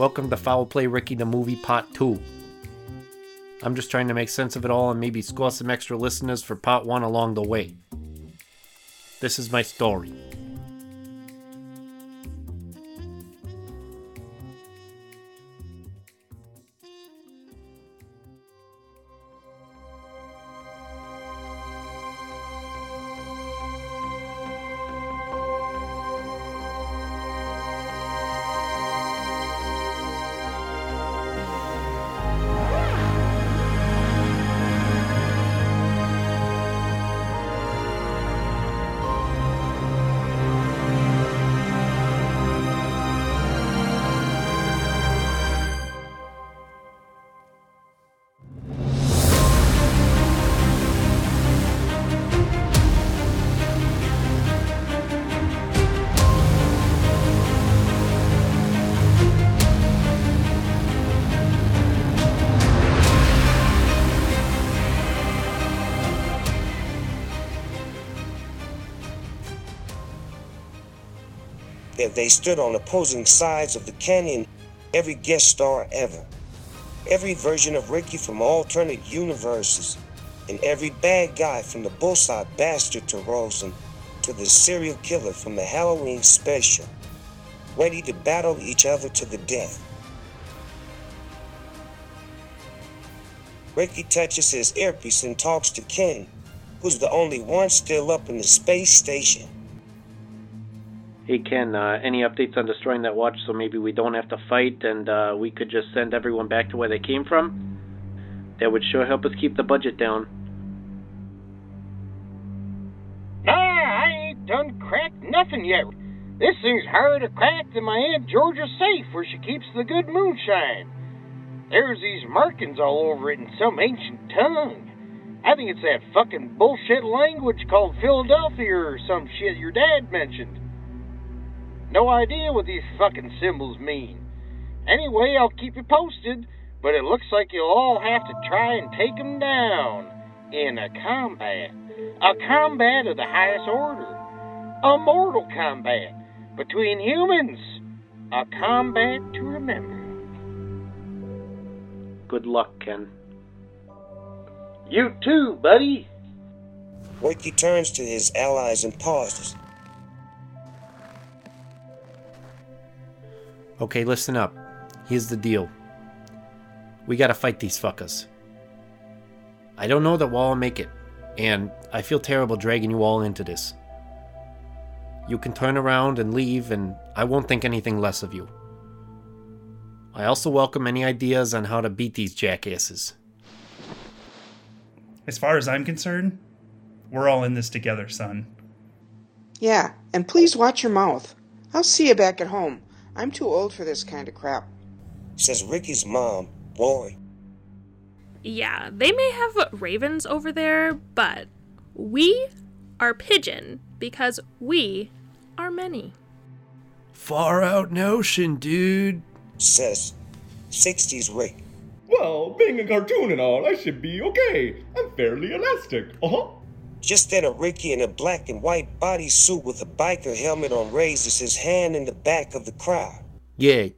Welcome to Foul Play Ricky the Movie Part 2. I'm just trying to make sense of it all and maybe score some extra listeners for Part 1 along the way. This is my story. That they stood on opposing sides of the canyon, every guest star ever, every version of Ricky from alternate universes, and every bad guy from the bullseye bastard to Rosen to the serial killer from the Halloween special, ready to battle each other to the death. Ricky touches his earpiece and talks to Ken, who's the only one still up in the space station. Hey Ken, uh, any updates on destroying that watch so maybe we don't have to fight and uh, we could just send everyone back to where they came from? That would sure help us keep the budget down. Nah, I ain't done cracked nothing yet. This thing's harder to crack than my Aunt Georgia's safe where she keeps the good moonshine. There's these markings all over it in some ancient tongue. I think it's that fucking bullshit language called Philadelphia or some shit your dad mentioned. No idea what these fucking symbols mean. Anyway, I'll keep you posted, but it looks like you'll all have to try and take 'em down in a combat. A combat of the highest order. A mortal combat between humans. A combat to remember. Good luck, Ken. You too, buddy. Ricky turns to his allies and pauses. Okay, listen up. Here's the deal. We gotta fight these fuckers. I don't know that we'll all make it, and I feel terrible dragging you all into this. You can turn around and leave, and I won't think anything less of you. I also welcome any ideas on how to beat these jackasses. As far as I'm concerned, we're all in this together, son. Yeah, and please watch your mouth. I'll see you back at home. I'm too old for this kind of crap. Says Ricky's mom, boy. Yeah, they may have ravens over there, but we are pigeon because we are many. Far out notion, dude. Says 60s Rick. Well, being a cartoon and all, I should be okay. I'm fairly elastic. Uh huh. Just then, a Ricky in a black and white bodysuit with a biker helmet on raises his hand in the back of the crowd. Yeah,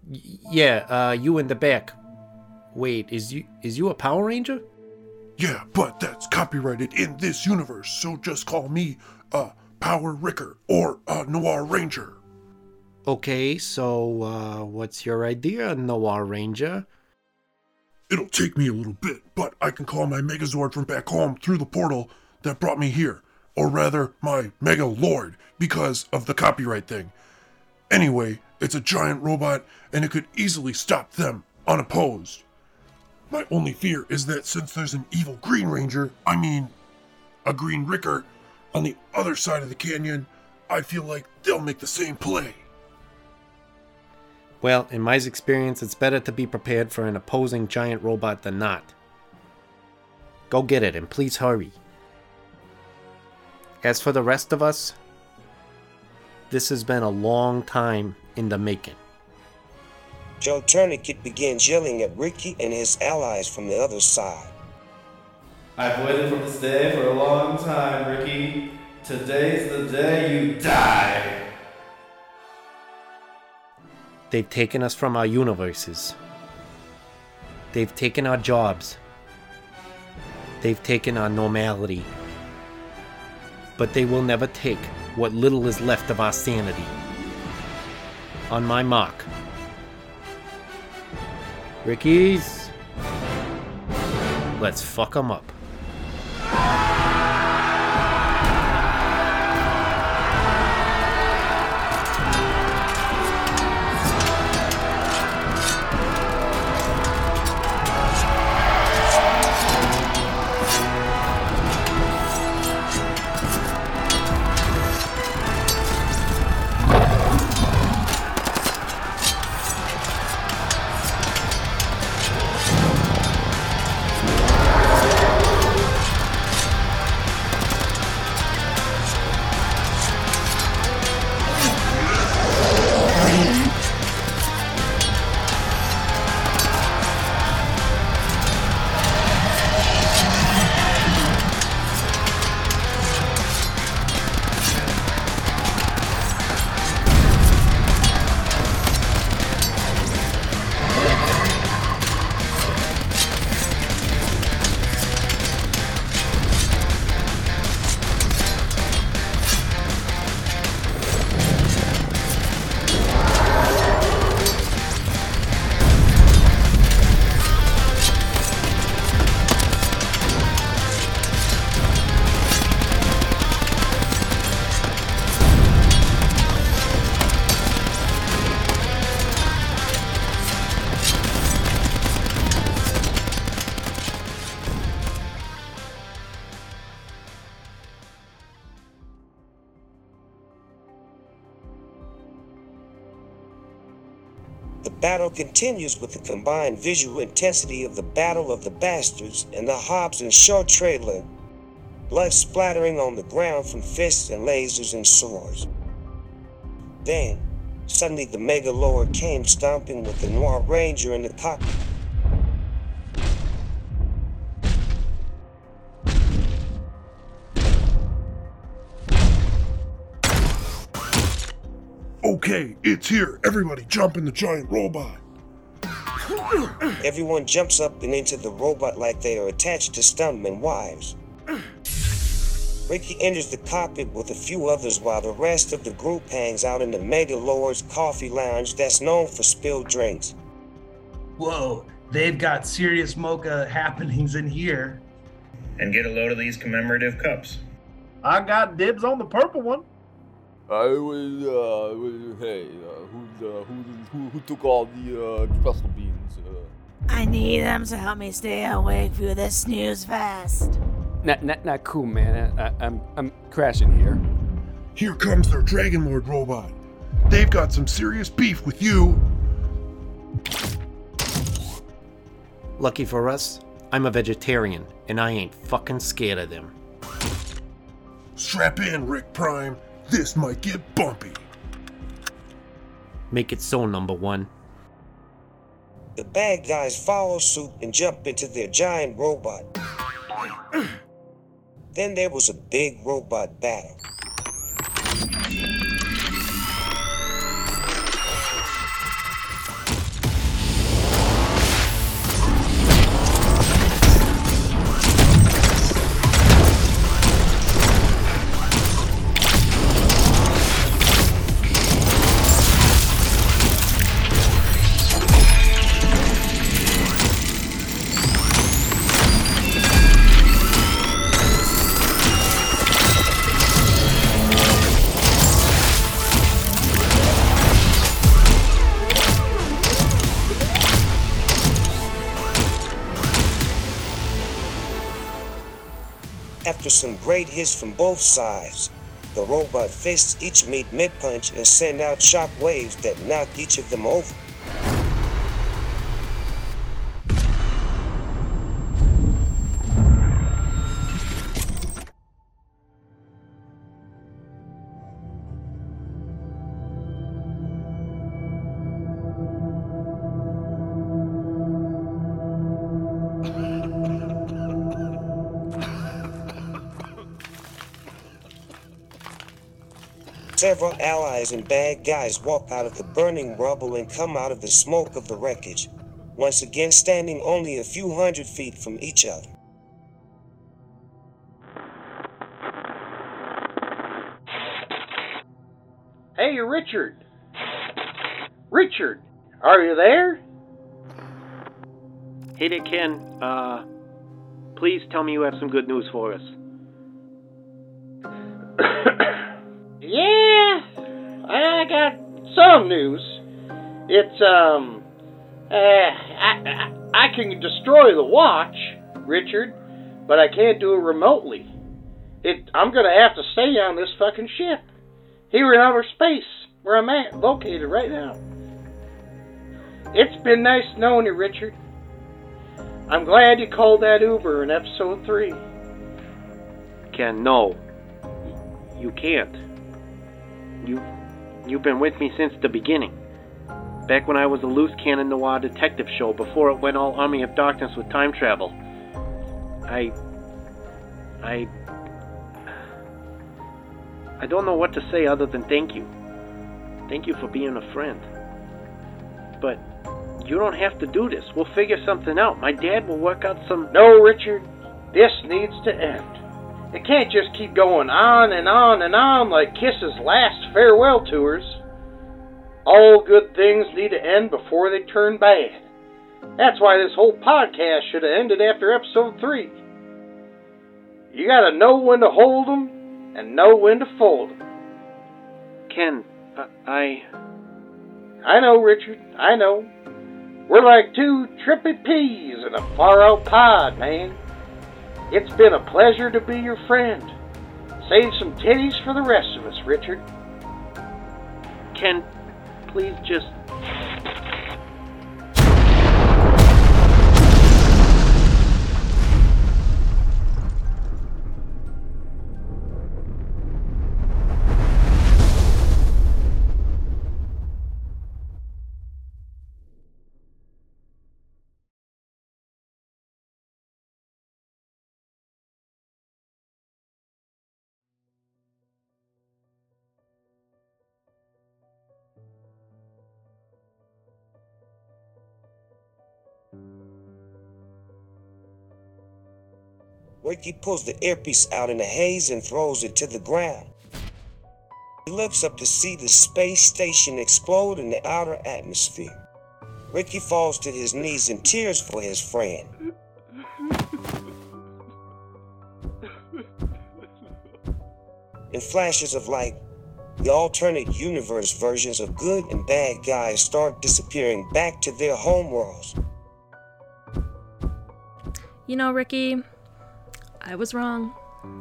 yeah, uh, you in the back. Wait, is you is you a Power Ranger? Yeah, but that's copyrighted in this universe, so just call me uh, Power Ricker or a Noir Ranger. Okay, so uh, what's your idea, Noir Ranger? It'll take me a little bit, but I can call my Megazord from back home through the portal that brought me here, or rather, my Mega Lord, because of the copyright thing. Anyway, it's a giant robot, and it could easily stop them unopposed. My only fear is that since there's an evil Green Ranger, I mean, a Green Ricker, on the other side of the canyon, I feel like they'll make the same play. Well, in my experience, it's better to be prepared for an opposing giant robot than not. Go get it, and please hurry. As for the rest of us, this has been a long time in the making. Joe Tourniquet begins yelling at Ricky and his allies from the other side. I've waited for this day for a long time, Ricky. Today's the day you die. They've taken us from our universes. They've taken our jobs. They've taken our normality. But they will never take what little is left of our sanity. On my mark. Ricky's. Let's fuck 'em up. The battle continues with the combined visual intensity of the Battle of the Bastards and the Hobbs and Shaw trailer. Blood splattering on the ground from fists and lasers and swords. Then, suddenly the Mega Lord came stomping with the Noir Ranger in the cockpit. Okay, it's here. Everybody jump in the giant robot. Everyone jumps up and into the robot like they are attached to stuntmen wives. Ricky enters the cockpit with a few others while the rest of the group hangs out in the Mega Lord's coffee lounge that's known for spilled drinks. Whoa, they've got serious mocha happenings in here. And get a load of these commemorative cups. I got dibs on the purple one. I was, uh, was- hey, uh, who, uh, who, who, who took all the uh, special beans? Uh, I need them to help me stay awake through this snooze fest. Not, not, not cool, man. I, I, I'm, I'm crashing here. Here comes their Dragon Lord robot. They've got some serious beef with you. Lucky for us, I'm a vegetarian, and I ain't fucking scared of them. Strap in, Rick Prime. This might get bumpy. Make it so, number one. The bad guys follow suit and jump into their giant robot. then there was a big robot battle. Great hits from both sides, the robot fists each meet mid-punch and send out shock waves that knock each of them over. Several allies and bad guys walk out of the burning rubble and come out of the smoke of the wreckage, once again standing only a few hundred feet from each other. Hey, Richard. Richard, are you there? Hey there, Ken. Uh, please tell me you have some good news for us. some news. It's um, uh, I, I I can destroy the watch, Richard, but I can't do it remotely. It I'm gonna have to stay on this fucking ship here in outer space where I'm at, located right now. It's been nice knowing you, Richard. I'm glad you called that Uber in episode three. Ken, no. You can't. You, you've been with me since the beginning. Back when I was a loose cannon noir detective show before it went all Army of Darkness with time travel. I. I. I don't know what to say other than thank you. Thank you for being a friend. But you don't have to do this. We'll figure something out. My dad will work out some. No, Richard, this needs to end. It can't just keep going on and on and on like Kiss's last farewell tours. All good things need to end before they turn bad. That's why this whole podcast should have ended after episode 3. You gotta know when to hold 'em and know when to fold 'em. Ken, I. I know, Richard. I know. We're like two trippy peas in a far out pod, man. It's been a pleasure to be your friend. Save some titties for the rest of us, Richard. Ken please just. Ricky pulls the earpiece out in the haze and throws it to the ground. He looks up to see the space station explode in the outer atmosphere. Ricky falls to his knees in tears for his friend. In flashes of light, the alternate universe versions of good and bad guys start disappearing back to their homeworlds. You know, Ricky, I was wrong.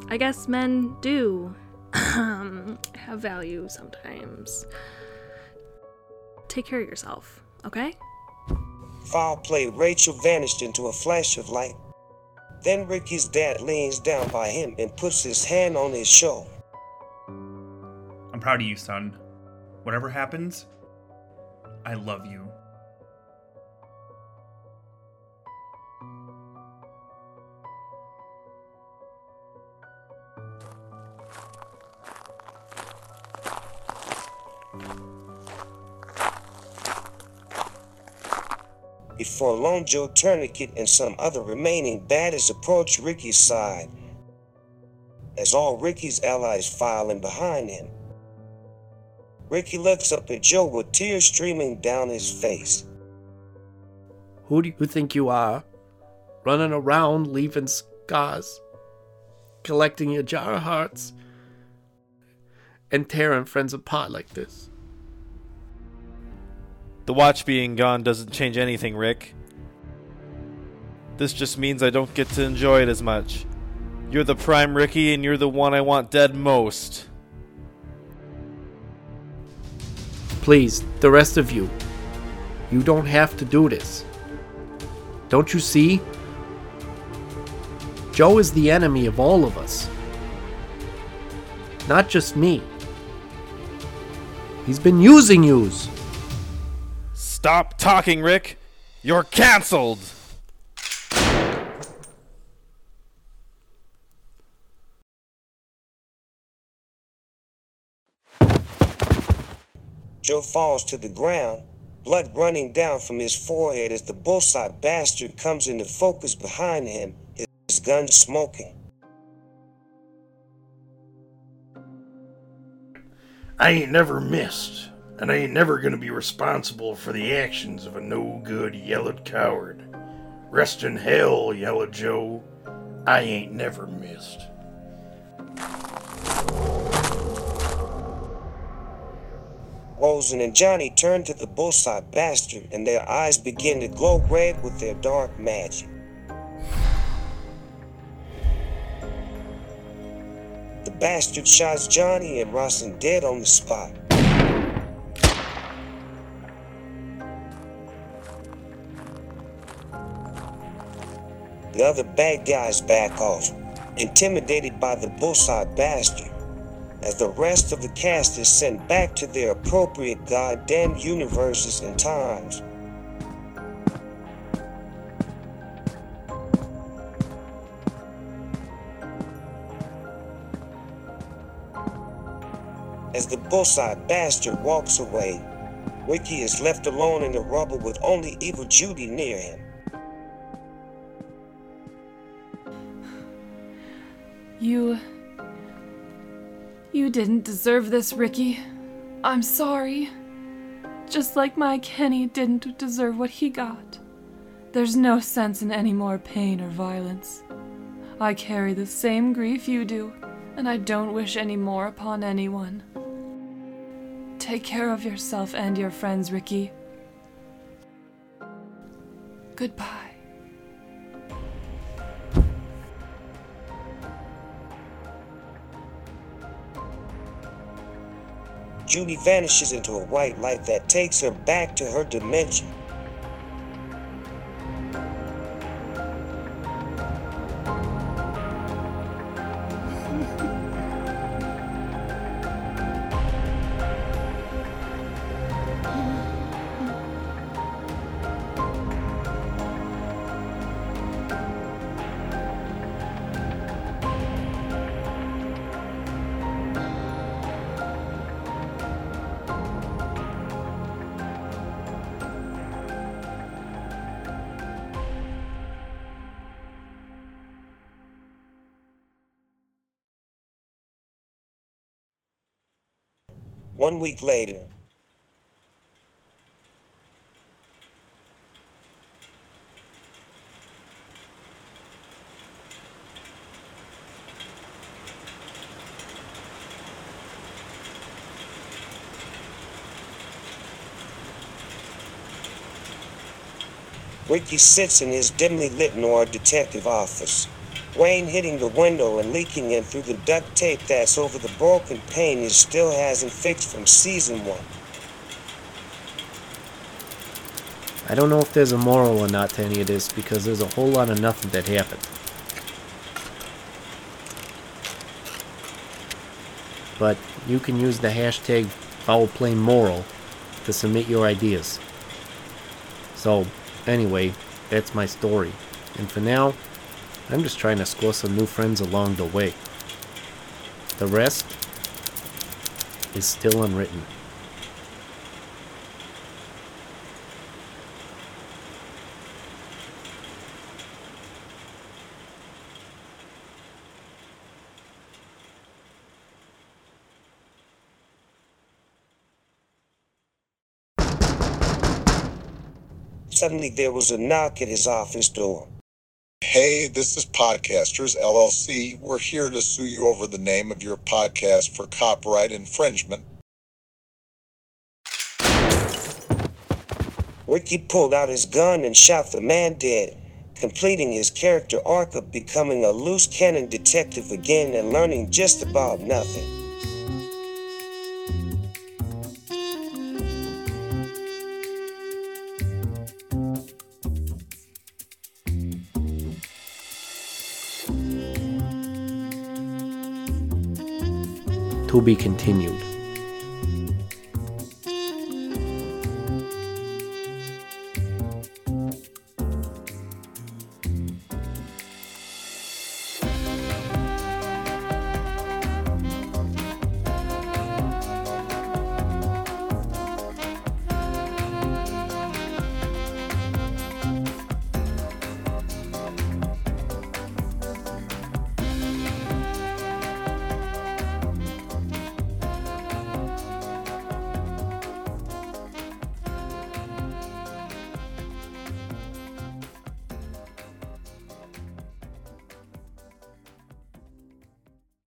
I guess men do um, have value sometimes. Take care of yourself, okay? Foul play, Rachel vanished into a flash of light. Then Ricky's dad leans down by him and puts his hand on his shoulder. I'm proud of you, son. Whatever happens, I love you. Before Lone Joe Tourniquet and some other remaining baddies approach Ricky's side, as all Ricky's allies file in behind him. Ricky looks up at Joe with tears streaming down his face. Who do you think you are? Running around leaving scars, collecting your jar of hearts, and tearing friends apart like this. The watch being gone doesn't change anything, Rick. This just means I don't get to enjoy it as much. You're the prime Ricky, and you're the one I want dead most. Please, the rest of you, you don't have to do this. Don't you see? Joe is the enemy of all of us. Not just me. He's been using yous. Stop talking, Rick! You're cancelled! Joe falls to the ground, blood running down from his forehead as the bullseye bastard comes into focus behind him, his gun smoking. I ain't never missed, and I ain't never gonna be responsible for the actions of a no good yellowed coward. Rest in hell, Yellow Joe. I ain't never missed. Rosen and Johnny turned to the bullseye bastard, and their eyes began to glow red with their dark magic. Bastard shots Johnny and Rosen dead on the spot. The other bad guys back off, intimidated by the bullseye bastard, as the rest of the cast is sent back to their appropriate goddamn universes and times. As the bullseye bastard walks away, Ricky is left alone in the rubble with only evil Judy near him. You. You didn't deserve this, Ricky. I'm sorry. Just like my Kenny didn't deserve what he got. There's no sense in any more pain or violence. I carry the same grief you do, and I don't wish any more upon anyone. Take care of yourself and your friends, Ricky. Goodbye. Judy vanishes into a white light that takes her back to her dimension. One week later, Ricky sits in his dimly lit noir detective office. Wayne hitting the window and leaking in through the duct tape that's over the broken pane he still hasn't fixed from season one. I don't know if there's a moral or not to any of this because there's a whole lot of nothing that happened. But you can use the hashtag foulplaymoral to submit your ideas. So, anyway, that's my story. And for now, I'm just trying to score some new friends along the way. The rest is still unwritten. Suddenly there was a knock at his office door. Hey, this is Podcasters LLC. We're here to sue you over the name of your podcast for copyright infringement. Ricky pulled out his gun and shot the man dead, completing his character arc of becoming a loose cannon detective again and learning just about nothing. To be continued.